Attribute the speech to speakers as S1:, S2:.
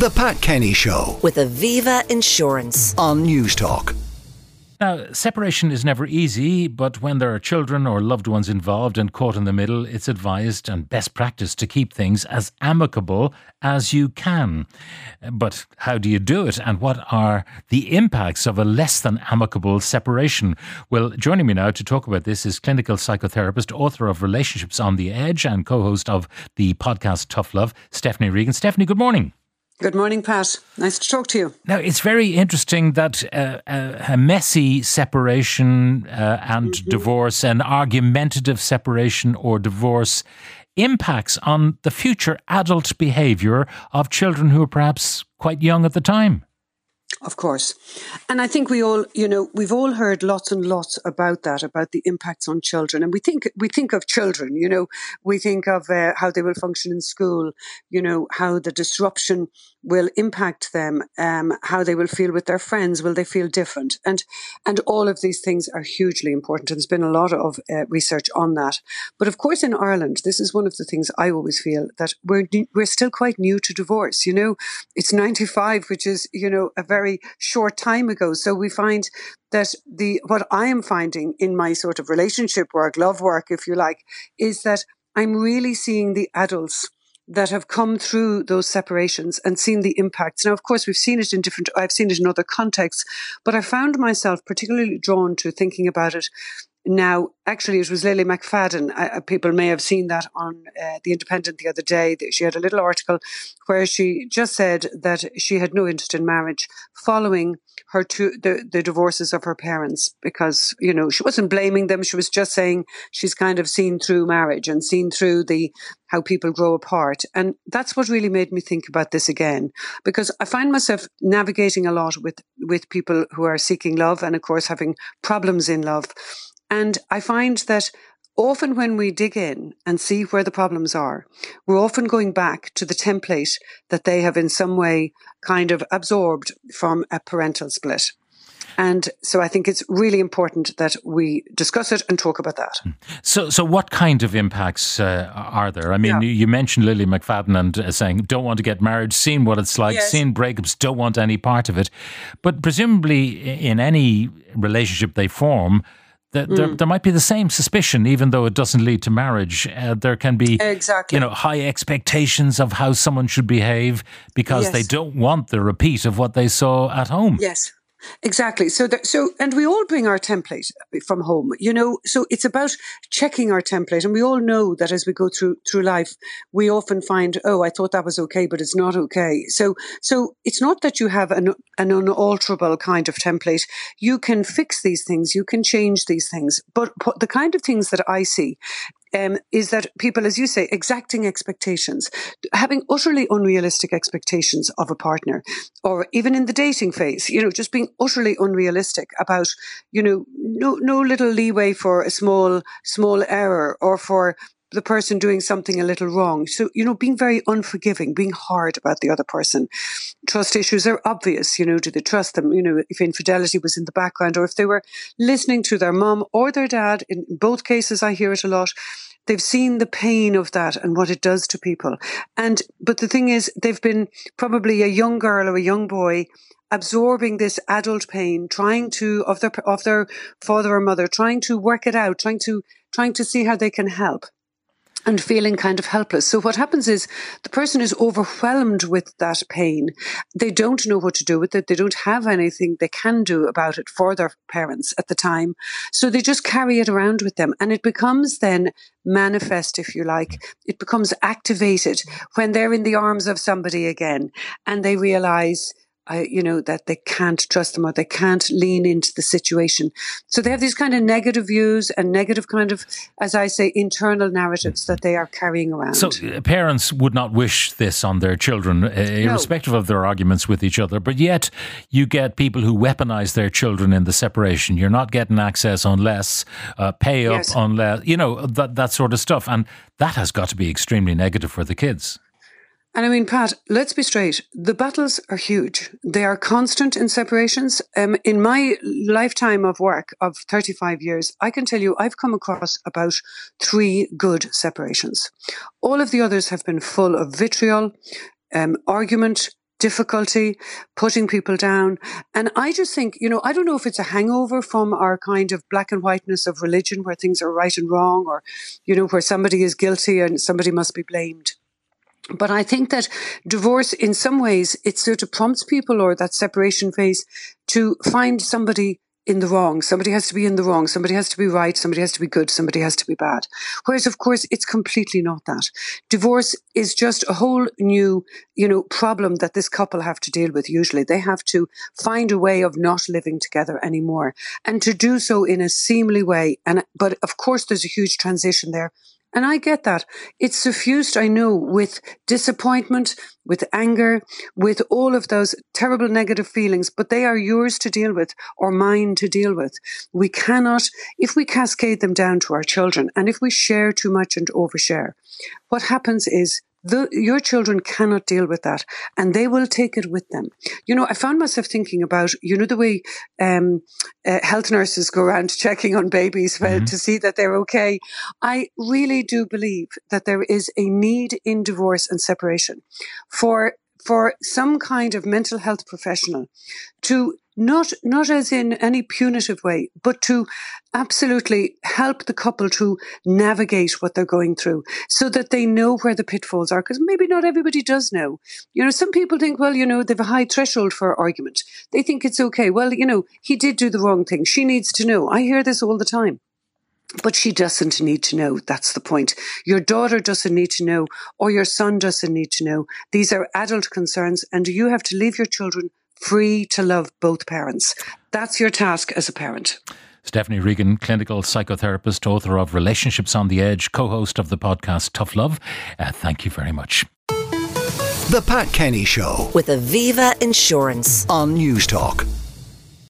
S1: The Pat Kenny Show
S2: with Aviva Insurance.
S1: on Newstalk.
S3: Now, separation is never easy, but when there are children or loved ones involved and caught in the middle, it's advised and best practice to keep things as amicable as you can. But how do you do it, and what are the impacts of a less than amicable separation? Well, joining me now to talk about this is clinical psychotherapist, author of Relationships on the Edge, and co host of the podcast Tough Love, Stephanie Regan. Stephanie, good morning.
S4: Good morning, Pat. Nice to talk to you.
S3: Now, it's very interesting that uh, a, a messy separation uh, and divorce, an argumentative separation or divorce, impacts on the future adult behaviour of children who are perhaps quite young at the time.
S4: Of course. And I think we all, you know, we've all heard lots and lots about that, about the impacts on children. And we think, we think of children, you know, we think of uh, how they will function in school, you know, how the disruption will impact them, um, how they will feel with their friends. Will they feel different? And, and all of these things are hugely important. And there's been a lot of uh, research on that. But of course, in Ireland, this is one of the things I always feel that we're, we're still quite new to divorce. You know, it's 95, which is, you know, a very short time ago. So we find that the, what I am finding in my sort of relationship work, love work, if you like, is that I'm really seeing the adults that have come through those separations and seen the impacts. Now, of course, we've seen it in different, I've seen it in other contexts, but I found myself particularly drawn to thinking about it now, actually, it was Lily McFadden. Uh, people may have seen that on uh, The Independent the other day. She had a little article where she just said that she had no interest in marriage following her two, the, the divorces of her parents because, you know, she wasn't blaming them. She was just saying she's kind of seen through marriage and seen through the, how people grow apart. And that's what really made me think about this again, because I find myself navigating a lot with, with people who are seeking love and of course having problems in love. And I find that often when we dig in and see where the problems are, we're often going back to the template that they have in some way kind of absorbed from a parental split. And so I think it's really important that we discuss it and talk about that.
S3: So, so what kind of impacts uh, are there? I mean,
S4: Yeah.
S3: you, you mentioned Lily McFadden and uh, saying don't want to get married, seen what it's like,
S4: Yes.
S3: seen breakups, don't want any part of it. But presumably, in any relationship they form, th-
S4: Mm.
S3: there, there might be the same suspicion, even though it doesn't lead to marriage. Uh, there can be,
S4: Exactly.
S3: you know, high expectations of how someone should behave because
S4: Yes.
S3: they don't want the repeat of what they saw at home.
S4: Yes. Exactly. So that, so, and we all bring our template from home, you know, so it's about checking our template. And we all know that as we go through, through life, we often find, oh, I thought that was okay, but it's not okay. So, so it's not that you have an, an unalterable kind of template. You can fix these things. You can change these things. But what- the kind of things that I see um, is that people, as you say, exacting expectations, having utterly unrealistic expectations of a partner, or even in the dating phase, you know, just being utterly unrealistic about, you know, no no little leeway for a small small error or for the person doing something a little wrong. So, you know, being very unforgiving, being hard about the other person. Trust issues are obvious. You know, do they trust them? You know, if infidelity was in the background or if they were listening to their mum or their dad, in both cases, I hear it a lot. They've seen the pain of that and what it does to people. And, but the thing is, they've been probably a young girl or a young boy absorbing this adult pain, trying to, of their, of their father or mother, trying to work it out, trying to, trying to see how they can help and feeling kind of helpless. So what happens is the person is overwhelmed with that pain. They don't know what to do with it. They don't have anything they can do about it for their parents at the time. So they just carry it around with them and it becomes then manifest, if you like. It becomes activated when they're in the arms of somebody again and they realize I, you know, that they can't trust them or they can't lean into the situation. So they have these kind of negative views and negative kind of, as I say, internal narratives that they are carrying around.
S3: So uh, parents would not wish this on their children, uh, irrespective of their arguments with each other. But yet, you get people who weaponize their children in the separation. You're not getting access unless uh, pay up,
S4: Yes.
S3: unless you know that that sort of stuff, and that has got to be extremely negative for the kids.
S4: And I mean, Pat, let's be straight. The battles are huge. They are constant in separations. Um, in my lifetime of work of 35 years, I can tell you I've come across about three good separations. All of the others have been full of vitriol, um, argument, difficulty, putting people down. And I just think, you know, I don't know if it's a hangover from our kind of black and whiteness of religion where things are right and wrong or, you know, where somebody is guilty and somebody must be blamed. But I think that divorce, in some ways, it sort of prompts people or that separation phase to find somebody in the wrong. Somebody has to be in the wrong. Somebody has to be right. Somebody has to be good. Somebody has to be bad. Whereas, of course, it's completely not that. Divorce is just a whole new, you know, problem that this couple have to deal with. Usually they have to find a way of not living together anymore and to do so in a seemly way. And, but of course, there's a huge transition there and I get that. It's suffused, I know, with disappointment, with anger, with all of those terrible negative feelings, but they are yours to deal with or mine to deal with. We cannot, if we cascade them down to our children and if we share too much and overshare, what happens is the, your children cannot deal with that and they will take it with them. You know, I found myself thinking about, you know, the way um, uh, health nurses go around checking on babies mm-hmm. to see that they're okay. I really do believe that there is a need in divorce and separation for for some kind of mental health professional to not not as in any punitive way, but to absolutely help the couple to navigate what they're going through so that they know where the pitfalls are. Because maybe not everybody does know. You know, some people think, well, you know, they've a high threshold for argument. They think it's okay. Well, you know, he did do the wrong thing. She needs to know. I hear this all the time. But she doesn't need to know. That's the point. Your daughter doesn't need to know, or your son doesn't need to know. These are adult concerns, and you have to leave your children free to love both parents. That's your task as a parent.
S3: Stephanie Regan, clinical psychotherapist, author of Relationships on the Edge, co host of the podcast Tough Love. Uh, thank you very much.
S1: The Pat Kenny Show
S2: with Aviva Insurance
S1: on Newstalk.